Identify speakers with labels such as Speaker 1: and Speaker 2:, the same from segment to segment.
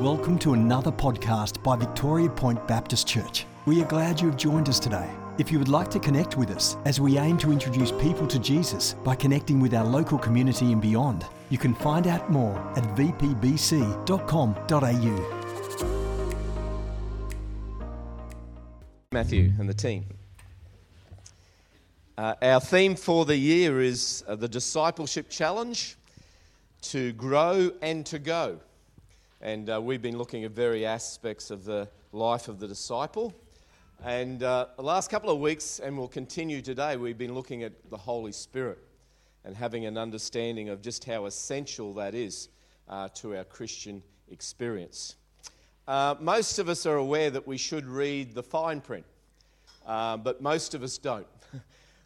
Speaker 1: Welcome to another podcast by Victoria Point Baptist Church. We are glad you have joined us today. If you would like to connect with us as we aim to introduce people to Jesus by connecting with our local community and beyond, you can find out more at vpbc.com.au.
Speaker 2: Matthew and the team. Uh, our theme for the year is uh, the Discipleship Challenge to grow and to go. And uh, we've been looking at various aspects of the life of the disciple. And uh, the last couple of weeks, and we'll continue today, we've been looking at the Holy Spirit and having an understanding of just how essential that is uh, to our Christian experience. Uh, most of us are aware that we should read the fine print, uh, but most of us don't.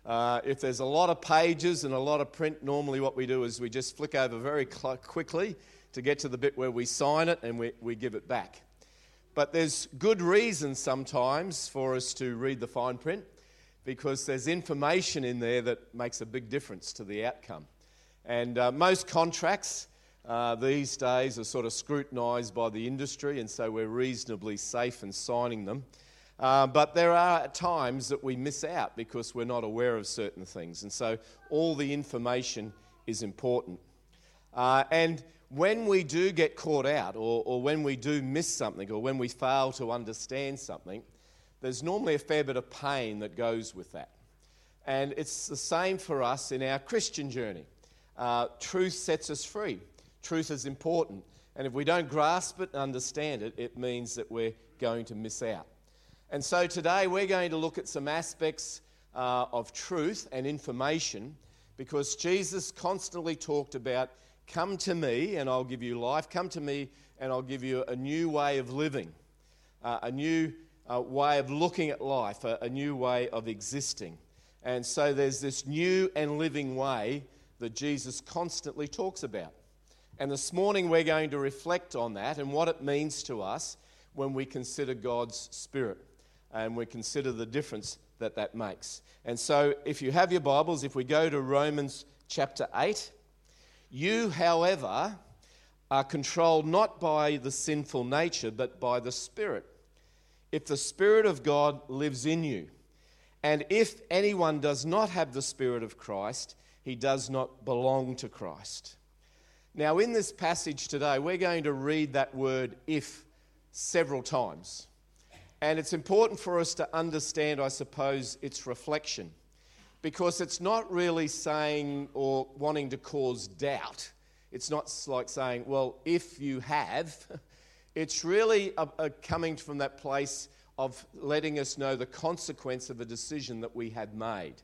Speaker 2: Uh, if there's a lot of pages and a lot of print, normally what we do is we just flick over very cl- quickly to get to the bit where we sign it and we, we give it back. But there's good reason sometimes for us to read the fine print because there's information in there that makes a big difference to the outcome. And uh, most contracts uh, these days are sort of scrutinised by the industry, and so we're reasonably safe in signing them. Uh, but there are times that we miss out because we're not aware of certain things. And so all the information is important. Uh, and when we do get caught out, or, or when we do miss something, or when we fail to understand something, there's normally a fair bit of pain that goes with that. And it's the same for us in our Christian journey. Uh, truth sets us free, truth is important. And if we don't grasp it and understand it, it means that we're going to miss out. And so today we're going to look at some aspects uh, of truth and information because Jesus constantly talked about come to me and I'll give you life, come to me and I'll give you a new way of living, uh, a new uh, way of looking at life, a, a new way of existing. And so there's this new and living way that Jesus constantly talks about. And this morning we're going to reflect on that and what it means to us when we consider God's Spirit and we consider the difference that that makes. And so, if you have your Bibles, if we go to Romans chapter 8, you, however, are controlled not by the sinful nature, but by the Spirit. If the Spirit of God lives in you, and if anyone does not have the Spirit of Christ, he does not belong to Christ. Now, in this passage today, we're going to read that word if several times. And it's important for us to understand, I suppose, its reflection. Because it's not really saying or wanting to cause doubt. It's not like saying, well, if you have. It's really a, a coming from that place of letting us know the consequence of a decision that we had made.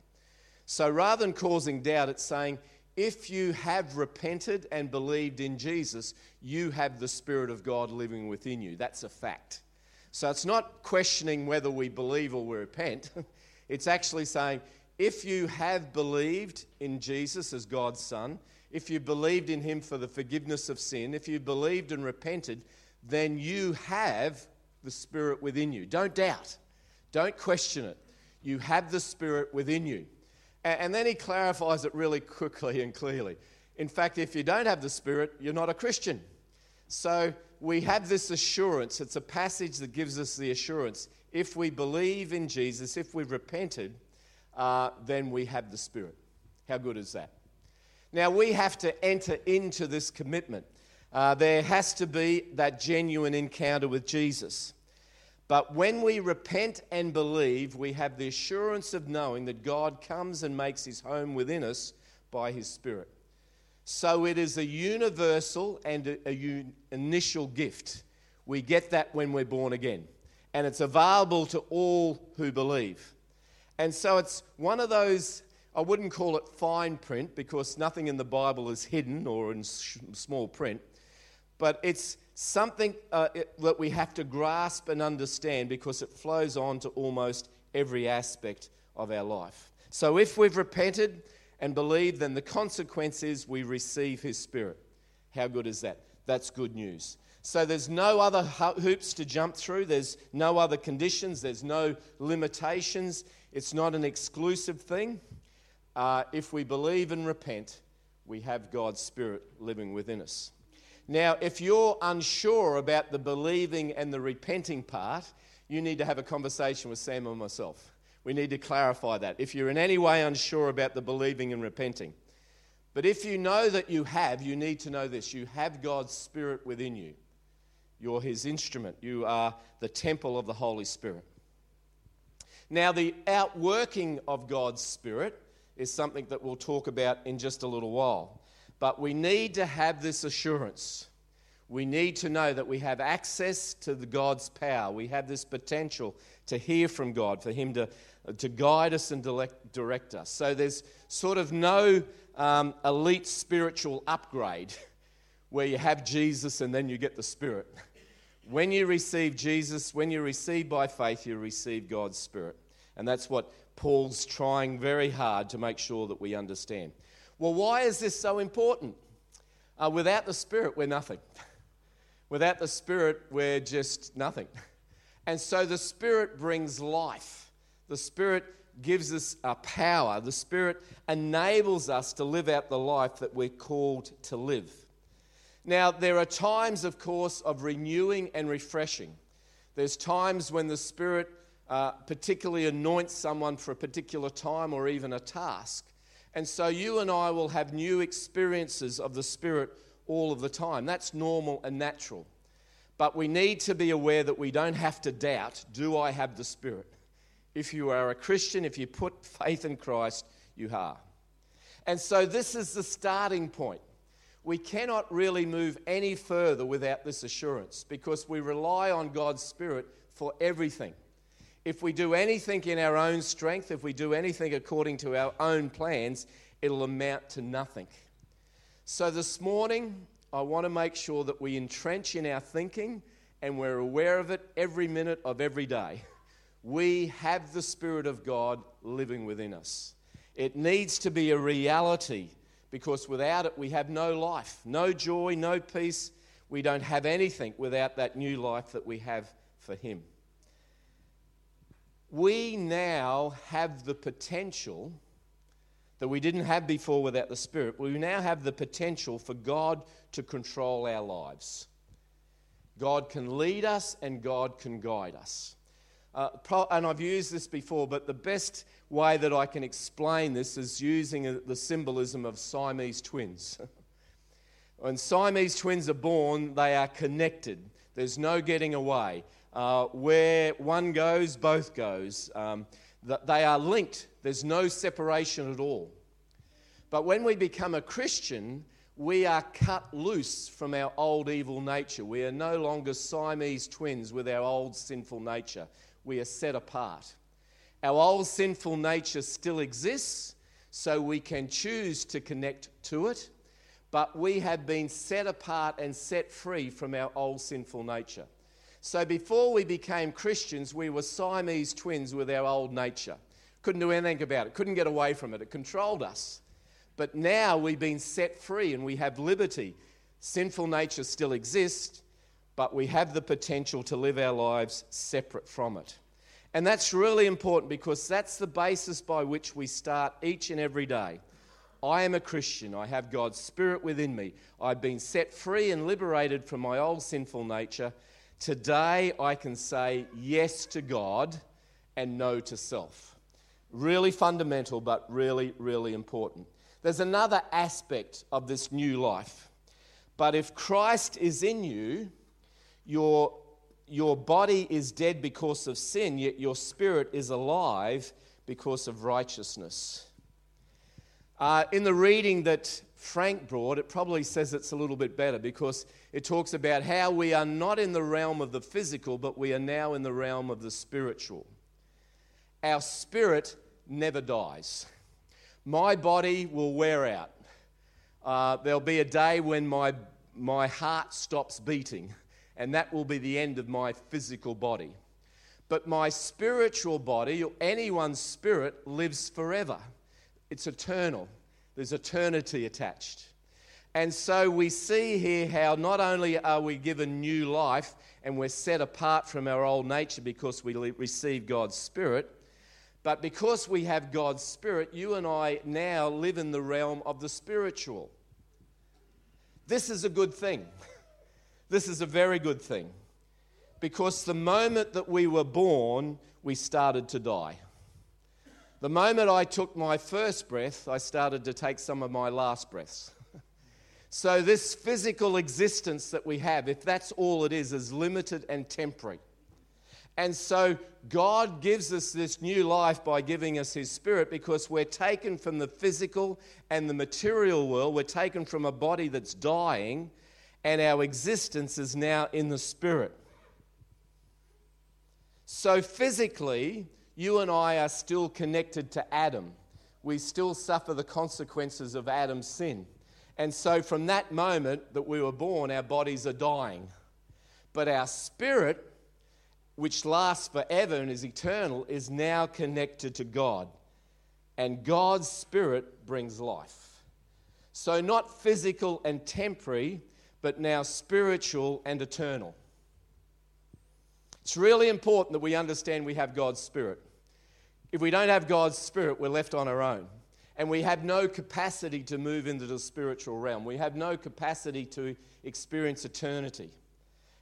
Speaker 2: So rather than causing doubt, it's saying, if you have repented and believed in Jesus, you have the Spirit of God living within you. That's a fact. So it's not questioning whether we believe or we repent. it's actually saying, if you have believed in Jesus as God's Son, if you believed in Him for the forgiveness of sin, if you believed and repented, then you have the Spirit within you. Don't doubt, don't question it. You have the Spirit within you. And then he clarifies it really quickly and clearly. In fact, if you don't have the Spirit, you're not a Christian. So we have this assurance. It's a passage that gives us the assurance. If we believe in Jesus, if we've repented, uh, then we have the Spirit. How good is that? Now, we have to enter into this commitment. Uh, there has to be that genuine encounter with Jesus. But when we repent and believe, we have the assurance of knowing that God comes and makes his home within us by his Spirit. So it is a universal and a, a un, initial gift. We get that when we're born again. And it's available to all who believe. And so it's one of those, I wouldn't call it fine print because nothing in the Bible is hidden or in small print, but it's something uh, it, that we have to grasp and understand because it flows on to almost every aspect of our life. So if we've repented, and believed, then the consequence is we receive His Spirit. How good is that? That's good news. So there's no other hoops to jump through, there's no other conditions, there's no limitations. It's not an exclusive thing. Uh, if we believe and repent, we have God's Spirit living within us. Now, if you're unsure about the believing and the repenting part, you need to have a conversation with Sam and myself. We need to clarify that. If you're in any way unsure about the believing and repenting, but if you know that you have, you need to know this you have God's Spirit within you. You're His instrument, you are the temple of the Holy Spirit. Now, the outworking of God's Spirit is something that we'll talk about in just a little while. But we need to have this assurance. We need to know that we have access to the God's power. We have this potential to hear from God, for Him to, to guide us and direct, us. So there's sort of no um, elite spiritual upgrade where you have Jesus and then you get the Spirit. When you receive Jesus, when you receive by faith, you receive God's Spirit. And that's what Paul's trying very hard to make sure that we understand. Well, why is this so important? Uh, without the Spirit, we're nothing. Without the Spirit, we're just nothing. And so the Spirit brings life. The Spirit gives us a power. The Spirit enables us to live out the life that we're called to live. Now, there are times, of course, of renewing and refreshing. There's times when the Spirit uh, particularly anoints someone for a particular time or even a task. And so you and I will have new experiences of the Spirit all of the time. That's normal and natural. But we need to be aware that we don't have to doubt do I have the Spirit? If you are a Christian, if you put faith in Christ, you are. And so this is the starting point. We cannot really move any further without this assurance because we rely on God's Spirit for everything if we do anything in our own strength, if we do anything according to our own plans, it'll amount to nothing. So this morning, I want to make sure that we entrench in our thinking and we're aware of it every minute of every day. We have the Spirit of God living within us. It needs to be a reality because without it, we have no life, no joy, no peace. We don't have anything without that new life that we have for Him we now have the potential that we didn't have before without the Spirit. We now have the potential for God to control our lives. God can lead us and God can guide us. Uh, and I've used this before, but the best way that I can explain this is using the symbolism of Siamese twins. when Siamese twins are born, they are connected, there's no getting away. Uh, where one goes, both goes. Um, they are linked. There's no separation at all. But when we become a Christian, we are cut loose from our old evil nature. We are no longer Siamese twins with our old sinful nature. We are set apart. Our old sinful nature still exists, so we can choose to connect to it, but we have been set apart and set free from our old sinful nature. So before we became Christians, we were Siamese twins with our old nature. Couldn't do anything about it, couldn't get away from it. It controlled us. But now we've been set free and we have liberty. Sinful nature still exists, but we have the potential to live our lives separate from it. And that's really important because that's the basis by which we start each and every day. I am a Christian. I have God's Spirit within me. I've been set free and liberated from my old sinful nature, Today, I can say yes to God and no to self. Really fundamental, but really, really important. There's another aspect of this new life. But if Christ is in you, your, your body is dead because of sin, yet your spirit is alive because of righteousness. Uh, in the reading that Frank brought, it probably says it's a little bit better because it talks about how we are not in the realm of the physical, but we are now in the realm of the spiritual. Our spirit never dies. My body will wear out. Uh, there'll be a day when my, my heart stops beating, and that will be the end of my physical body. But my spiritual body, or anyone's spirit, lives forever. It's eternal, there's eternity attached. And so we see here how not only are we given new life and we're set apart from our old nature because we receive God's Spirit, but because we have God's Spirit, you and I now live in the realm of the spiritual. This is a good thing. This is a very good thing because the moment that we were born, we started to die. The moment I took my first breath, I started to take some of my last breaths. so, this physical existence that we have, if that's all it is, is limited and temporary. And so, God gives us this new life by giving us His Spirit because we're taken from the physical and the material world. We're taken from a body that's dying, and our existence is now in the Spirit. So, physically, you and I are still connected to Adam. We still suffer the consequences of Adam's sin. And so, from that moment that we were born, our bodies are dying. But our spirit, which lasts forever and is eternal, is now connected to God. And God's spirit brings life. So, not physical and temporary, but now spiritual and eternal. It's really important that we understand we have God's Spirit. If we don't have God's Spirit, we're left on our own. And we have no capacity to move into the spiritual realm. We have no capacity to experience eternity.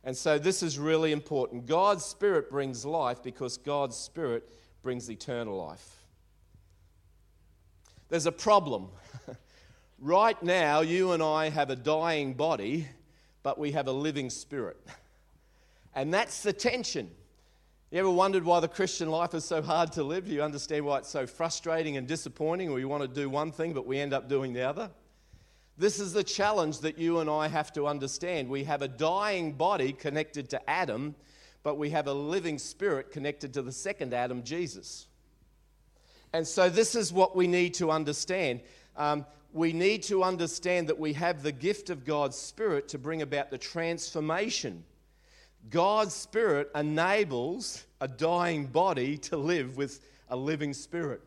Speaker 2: And so this is really important. God's Spirit brings life because God's Spirit brings eternal life. There's a problem. right now, you and I have a dying body, but we have a living spirit. And that's the tension. You ever wondered why the Christian life is so hard to live? Do you understand why it's so frustrating and disappointing? We want to do one thing, but we end up doing the other? This is the challenge that you and I have to understand. We have a dying body connected to Adam, but we have a living spirit connected to the second Adam, Jesus. And so, this is what we need to understand. Um, we need to understand that we have the gift of God's Spirit to bring about the transformation God's Spirit enables a dying body to live with a living spirit.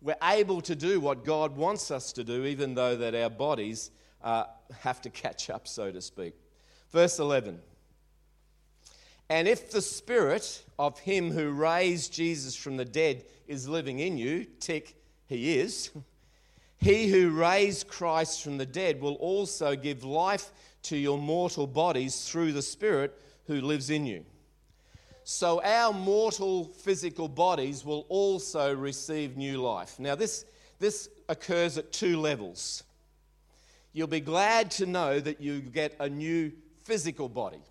Speaker 2: We're able to do what God wants us to do, even though that our bodies uh, have to catch up, so to speak. Verse 11. And if the spirit of him who raised Jesus from the dead is living in you, tick, he is, he who raised Christ from the dead will also give life to your mortal bodies through the Spirit who lives in you. So our mortal physical bodies will also receive new life. Now, this, this occurs at two levels. You'll be glad to know that you get a new physical body.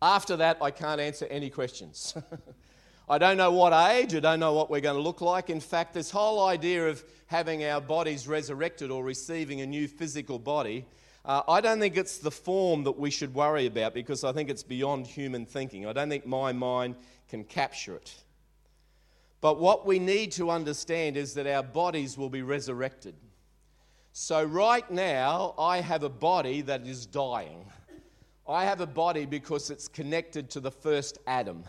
Speaker 2: After that, I can't answer any questions. I don't know what age, I don't know what we're going to look like. In fact, this whole idea of having our bodies resurrected or receiving a new physical body uh, I don't think it's the form that we should worry about because I think it's beyond human thinking. I don't think my mind can capture it. But what we need to understand is that our bodies will be resurrected. So, right now, I have a body that is dying. I have a body because it's connected to the first Adam.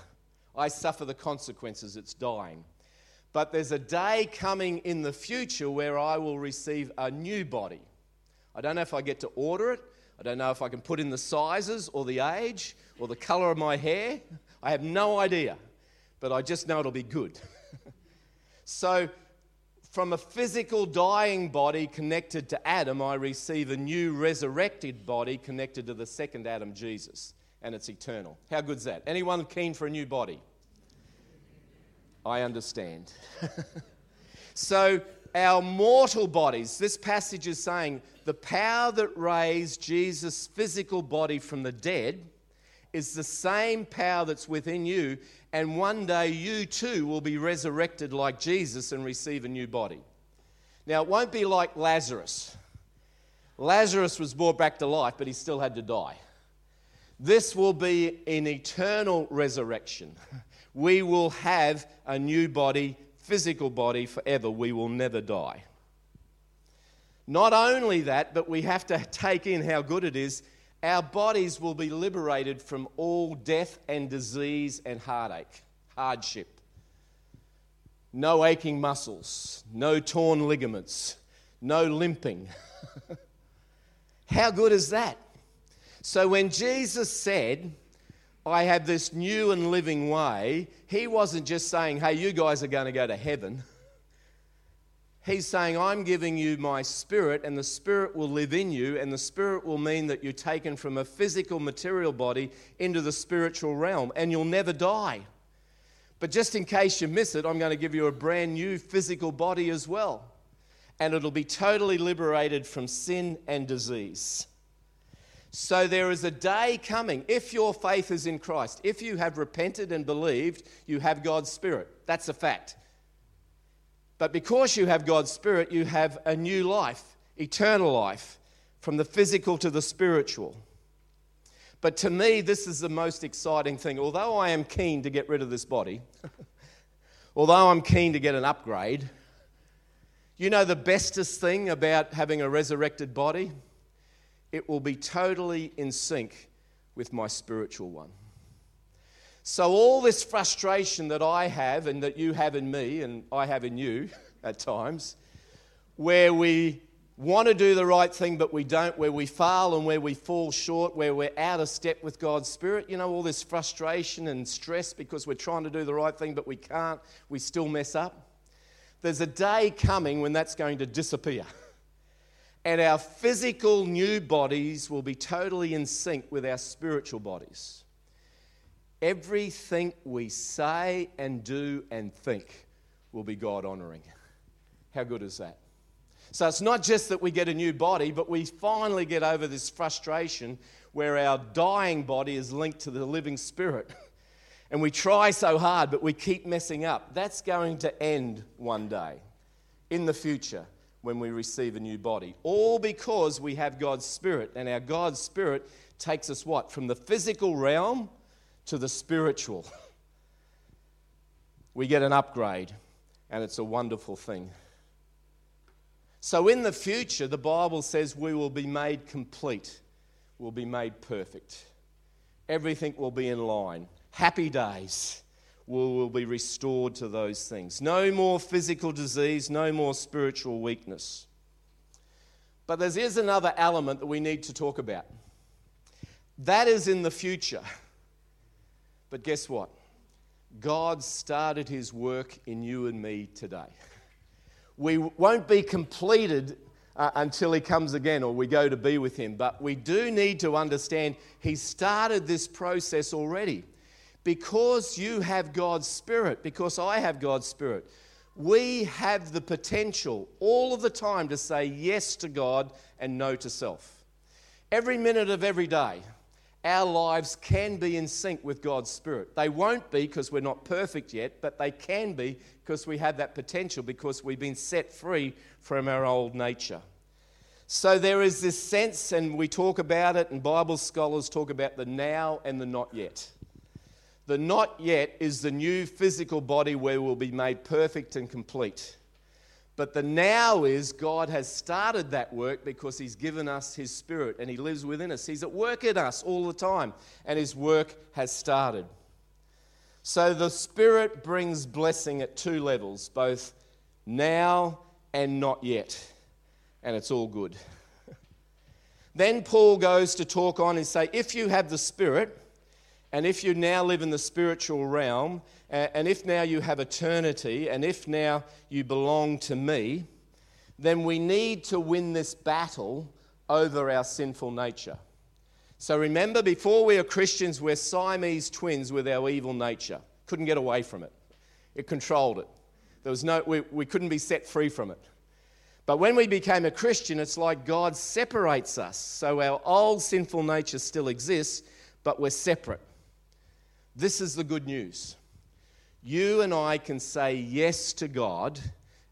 Speaker 2: I suffer the consequences, it's dying. But there's a day coming in the future where I will receive a new body. I don't know if I get to order it. I don't know if I can put in the sizes or the age or the color of my hair. I have no idea. But I just know it'll be good. so, from a physical dying body connected to Adam, I receive a new resurrected body connected to the second Adam, Jesus. And it's eternal. How good's that? Anyone keen for a new body? I understand. so, our mortal bodies, this passage is saying the power that raised Jesus' physical body from the dead is the same power that's within you, and one day you too will be resurrected like Jesus and receive a new body. Now, it won't be like Lazarus. Lazarus was brought back to life, but he still had to die. This will be an eternal resurrection. We will have a new body physical body forever. We will never die. Not only that, but we have to take in how good it is. Our bodies will be liberated from all death and disease and heartache, hardship. No aching muscles, no torn ligaments, no limping. how good is that? So when Jesus said, I have this new and living way, he wasn't just saying, hey, you guys are going to go to heaven. He's saying, I'm giving you my spirit, and the spirit will live in you, and the spirit will mean that you're taken from a physical, material body into the spiritual realm, and you'll never die. But just in case you miss it, I'm going to give you a brand new physical body as well. And it'll be totally liberated from sin and disease. So there is a day coming, if your faith is in Christ, if you have repented and believed, you have God's Spirit. That's a fact. But because you have God's Spirit, you have a new life, eternal life, from the physical to the spiritual. But to me, this is the most exciting thing. Although I am keen to get rid of this body, although I'm keen to get an upgrade, you know the bestest thing about having a resurrected body? It will be totally in sync with my spiritual one. So, all this frustration that I have and that you have in me and I have in you at times, where we want to do the right thing but we don't, where we fail and where we fall short, where we're out of step with God's Spirit, you know, all this frustration and stress because we're trying to do the right thing but we can't, we still mess up. There's a day coming when that's going to disappear. And our physical new bodies will be totally in sync with our spiritual bodies. Everything we say and do and think will be God honoring. How good is that? So it's not just that we get a new body, but we finally get over this frustration where our dying body is linked to the living spirit. And we try so hard, but we keep messing up. That's going to end one day in the future when we receive a new body. All because we have God's Spirit, and our God's Spirit takes us what? From the physical realm to the spiritual. We get an upgrade, and it's a wonderful thing. So, in the future, the Bible says we will be made complete, we'll be made perfect. Everything will be in line. Happy days will, will be restored to those things. No more physical disease, no more spiritual weakness. But there is another element that we need to talk about. That is in the future. But guess what? God started his work in you and me today. We won't be completed uh, until he comes again or we go to be with him, but we do need to understand he started this process already. Because you have God's Spirit, because I have God's Spirit, we have the potential all of the time to say yes to God and no to self. Every minute of every day, our lives can be in sync with God's Spirit. They won't be because we're not perfect yet, but they can be because we have that potential because we've been set free from our old nature. So there is this sense, and we talk about it, and Bible scholars talk about the now and the not yet. The not yet is the new physical body where we'll be made perfect and complete. But the now is God has started that work because He's given us His Spirit and He lives within us. He's at work in us all the time, and His work has started. So the Spirit brings blessing at two levels, both now and not yet. And it's all good. then Paul goes to talk on and say, if you have the Spirit, and if you now live in the spiritual realm, and if now you have eternity, and if now you belong to me, then we need to win this battle over our sinful nature. So remember, before we are Christians, we're Siamese twins with our evil nature. Couldn't get away from it, it controlled it. There was no, we, we couldn't be set free from it. But when we became a Christian, it's like God separates us. So our old sinful nature still exists, but we're separate. This is the good news you and I can say yes to God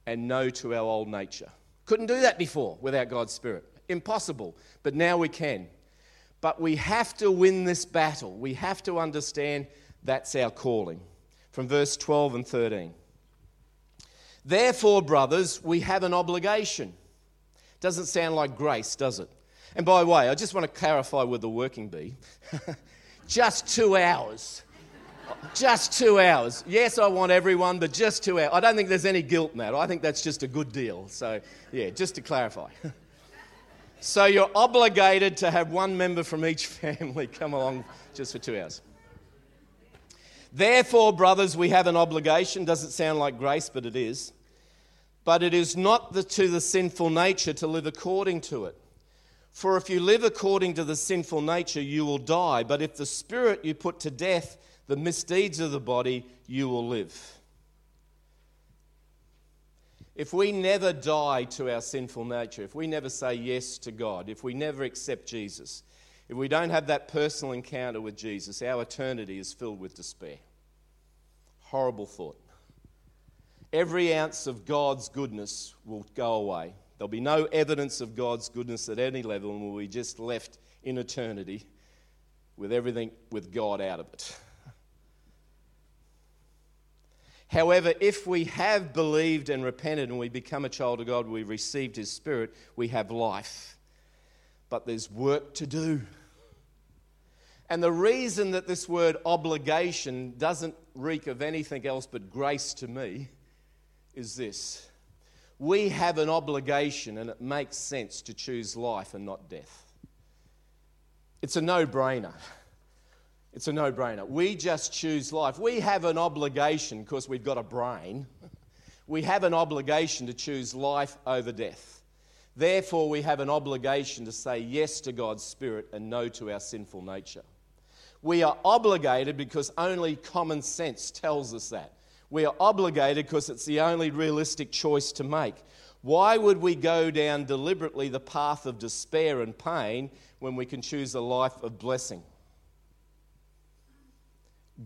Speaker 2: and no to our old nature. Couldn't do that before without God's Spirit. Impossible. But now we can. But we have to win this battle. We have to understand that's our calling. From verse 12 and 13. Therefore, brothers, we have an obligation. Doesn't sound like grace, does it? And by the way, I just want to clarify with the working bee. just two hours just two hours. Yes, I want everyone, but just two hours. I don't think there's any guilt in that. I think that's just a good deal. So, yeah, just to clarify. so, you're obligated to have one member from each family come along just for two hours. Therefore, brothers, we have an obligation. Doesn't sound like grace, but it is. But it is not the, to the sinful nature to live according to it. For if you live according to the sinful nature, you will die. But if the spirit you put to death, the misdeeds of the body, you will live. If we never die to our sinful nature, if we never say yes to God, if we never accept Jesus, if we don't have that personal encounter with Jesus, our eternity is filled with despair. Horrible thought. Every ounce of God's goodness will go away. There'll be no evidence of God's goodness at any level, and we'll be just left in eternity with everything with God out of it. However, if we have believed and repented and we become a child of God, we received His Spirit, we have life. But there's work to do. And the reason that this word obligation doesn't reek of anything else but grace to me is this we have an obligation, and it makes sense to choose life and not death. It's a no brainer. It's a no brainer. We just choose life. We have an obligation, because we've got a brain, we have an obligation to choose life over death. Therefore, we have an obligation to say yes to God's Spirit and no to our sinful nature. We are obligated because only common sense tells us that. We are obligated because it's the only realistic choice to make. Why would we go down deliberately the path of despair and pain when we can choose a life of blessing?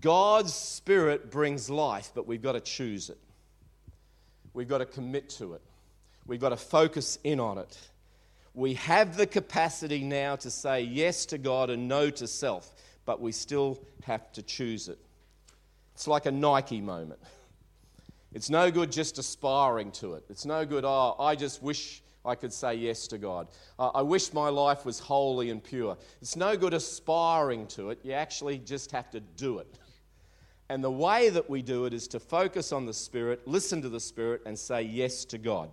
Speaker 2: God's Spirit brings life, but we've got to choose it. We've got to commit to it. We've got to focus in on it. We have the capacity now to say yes to God and no to self, but we still have to choose it. It's like a Nike moment. It's no good just aspiring to it. It's no good, oh, I just wish I could say yes to God. Uh, I wish my life was holy and pure. It's no good aspiring to it. You actually just have to do it. And the way that we do it is to focus on the Spirit, listen to the Spirit, and say yes to God.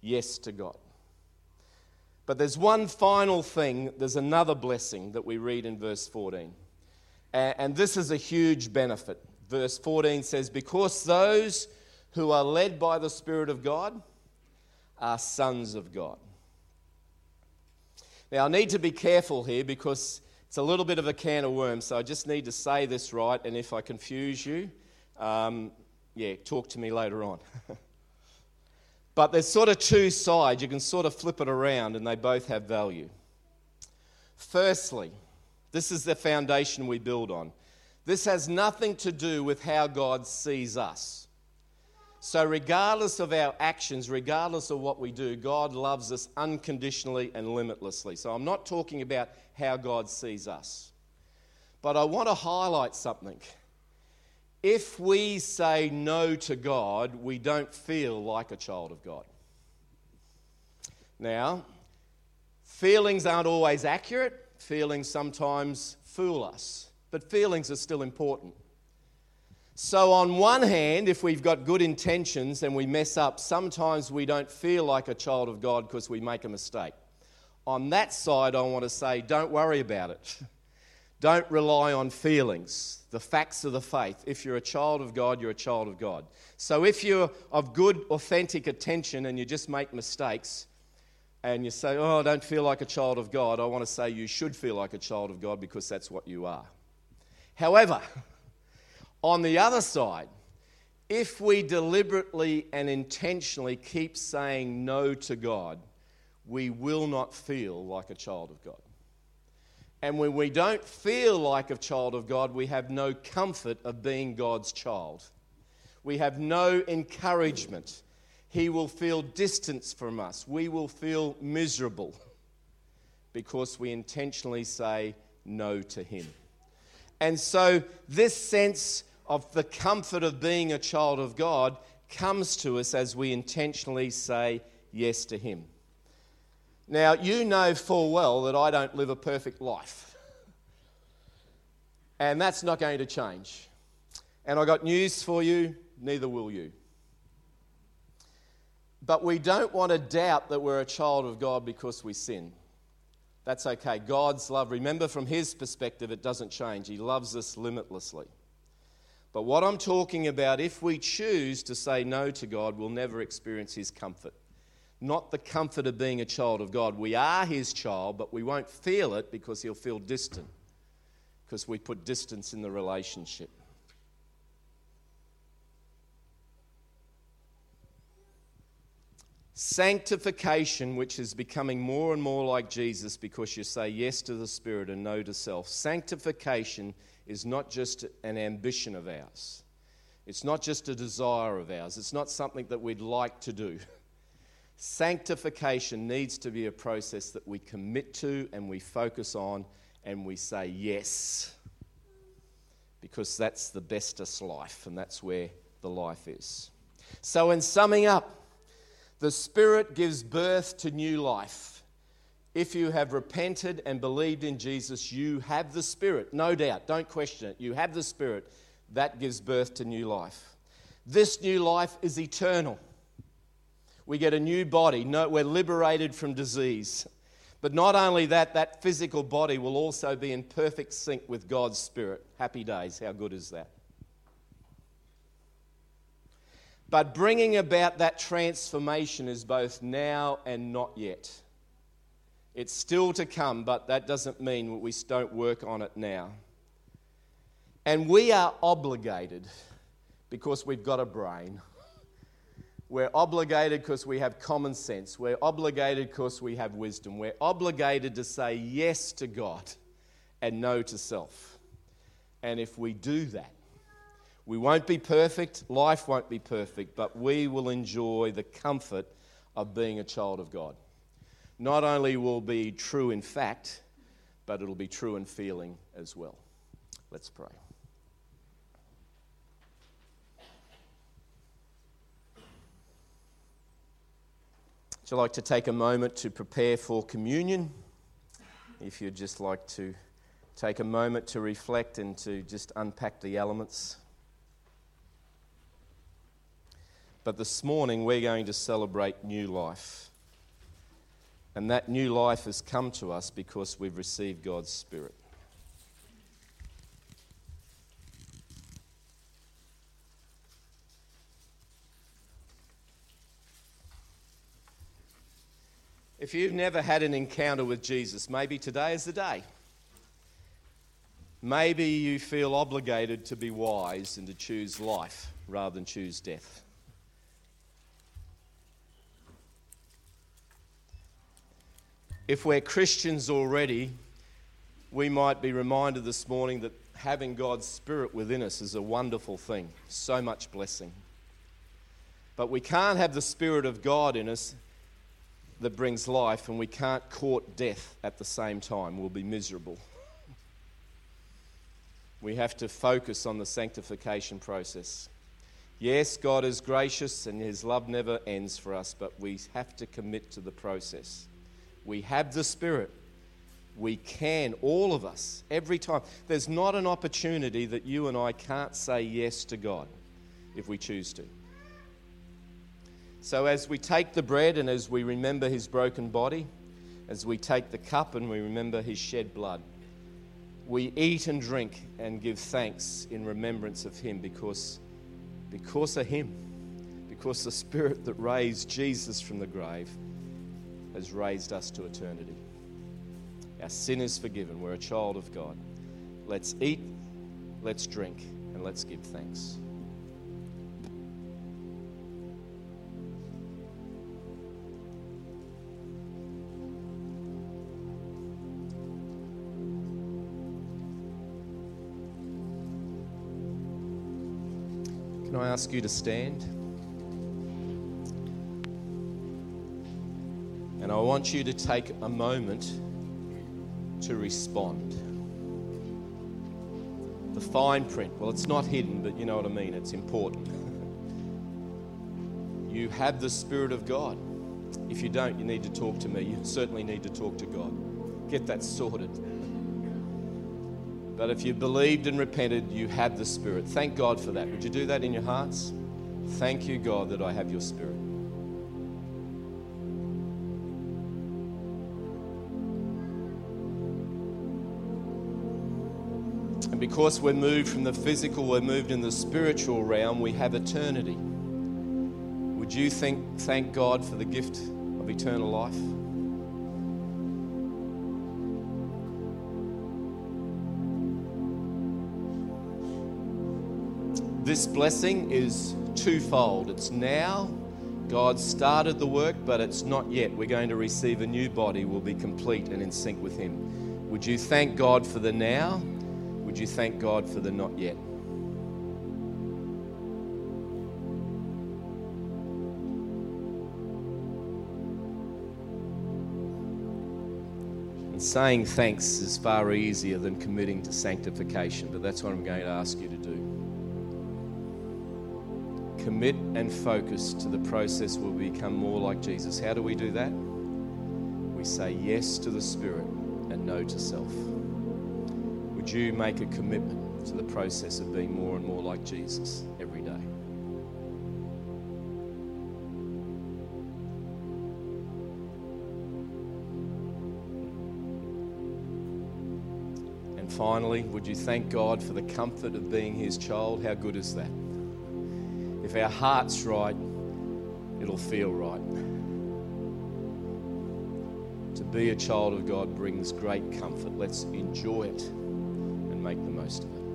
Speaker 2: Yes to God. But there's one final thing, there's another blessing that we read in verse 14. And this is a huge benefit. Verse 14 says, Because those who are led by the Spirit of God are sons of God. Now, I need to be careful here because it's a little bit of a can of worms, so I just need to say this right, and if I confuse you, um, yeah, talk to me later on. but there's sort of two sides. You can sort of flip it around, and they both have value. Firstly, this is the foundation we build on. This has nothing to do with how God sees us. So, regardless of our actions, regardless of what we do, God loves us unconditionally and limitlessly. So, I'm not talking about how God sees us. But I want to highlight something. If we say no to God, we don't feel like a child of God. Now, feelings aren't always accurate, feelings sometimes fool us, but feelings are still important. So, on one hand, if we've got good intentions and we mess up, sometimes we don't feel like a child of God because we make a mistake. On that side, I want to say, don't worry about it. Don't rely on feelings. The facts of the faith. If you're a child of God, you're a child of God. So, if you're of good, authentic attention and you just make mistakes and you say, Oh, I don't feel like a child of God, I want to say you should feel like a child of God because that's what you are. However, on the other side, if we deliberately and intentionally keep saying no to God, we will not feel like a child of God. And when we don't feel like a child of God, we have no comfort of being God's child. We have no encouragement. He will feel distance from us. We will feel miserable because we intentionally say no to Him. And so, this sense of the comfort of being a child of God comes to us as we intentionally say yes to Him. Now, you know full well that I don't live a perfect life. And that's not going to change. And I got news for you, neither will you. But we don't want to doubt that we're a child of God because we sin. That's okay. God's love, remember from His perspective, it doesn't change. He loves us limitlessly. But what I'm talking about, if we choose to say no to God, we'll never experience His comfort. Not the comfort of being a child of God. We are His child, but we won't feel it because He'll feel distant, because we put distance in the relationship. Sanctification, which is becoming more and more like Jesus because you say yes to the Spirit and no to self. Sanctification is not just an ambition of ours, it's not just a desire of ours, it's not something that we'd like to do. Sanctification needs to be a process that we commit to and we focus on and we say yes. Because that's the bestest life and that's where the life is. So, in summing up, the Spirit gives birth to new life. If you have repented and believed in Jesus, you have the Spirit, no doubt. Don't question it. You have the Spirit. That gives birth to new life. This new life is eternal. We get a new body. No, we're liberated from disease. But not only that, that physical body will also be in perfect sync with God's Spirit. Happy days. How good is that? But bringing about that transformation is both now and not yet. It's still to come, but that doesn't mean we don't work on it now. And we are obligated because we've got a brain. We're obligated because we have common sense. We're obligated because we have wisdom. We're obligated to say yes to God and no to self. And if we do that, we won't be perfect, life won't be perfect, but we will enjoy the comfort of being a child of God. Not only will be true in fact, but it'll be true in feeling as well. Let's pray. Would you like to take a moment to prepare for communion? If you'd just like to take a moment to reflect and to just unpack the elements. But this morning we're going to celebrate new life. And that new life has come to us because we've received God's Spirit. If you've never had an encounter with Jesus, maybe today is the day. Maybe you feel obligated to be wise and to choose life rather than choose death. If we're Christians already, we might be reminded this morning that having God's Spirit within us is a wonderful thing, so much blessing. But we can't have the Spirit of God in us that brings life, and we can't court death at the same time. We'll be miserable. We have to focus on the sanctification process. Yes, God is gracious and His love never ends for us, but we have to commit to the process. We have the Spirit. We can, all of us, every time. There's not an opportunity that you and I can't say yes to God if we choose to. So, as we take the bread and as we remember his broken body, as we take the cup and we remember his shed blood, we eat and drink and give thanks in remembrance of him because, because of him, because the spirit that raised Jesus from the grave has raised us to eternity. Our sin is forgiven. We're a child of God. Let's eat, let's drink, and let's give thanks. Can I ask you to stand? And I want you to take a moment to respond. The fine print, well, it's not hidden, but you know what I mean, it's important. you have the Spirit of God. If you don't, you need to talk to me. You certainly need to talk to God. Get that sorted. But if you believed and repented, you have the Spirit. Thank God for that. Would you do that in your hearts? Thank you, God, that I have your Spirit. And because we're moved from the physical, we're moved in the spiritual realm, we have eternity. Would you think, thank God for the gift of eternal life? This blessing is twofold. It's now, God started the work, but it's not yet. We're going to receive a new body, we'll be complete and in sync with Him. Would you thank God for the now? Would you thank God for the not yet? And saying thanks is far easier than committing to sanctification, but that's what I'm going to ask you to do commit and focus to the process where we become more like Jesus. How do we do that? We say yes to the Spirit and no to self. Would you make a commitment to the process of being more and more like Jesus every day? And finally, would you thank God for the comfort of being His child? How good is that? If our heart's right, it'll feel right. To be a child of God brings great comfort. Let's enjoy it and make the most of it.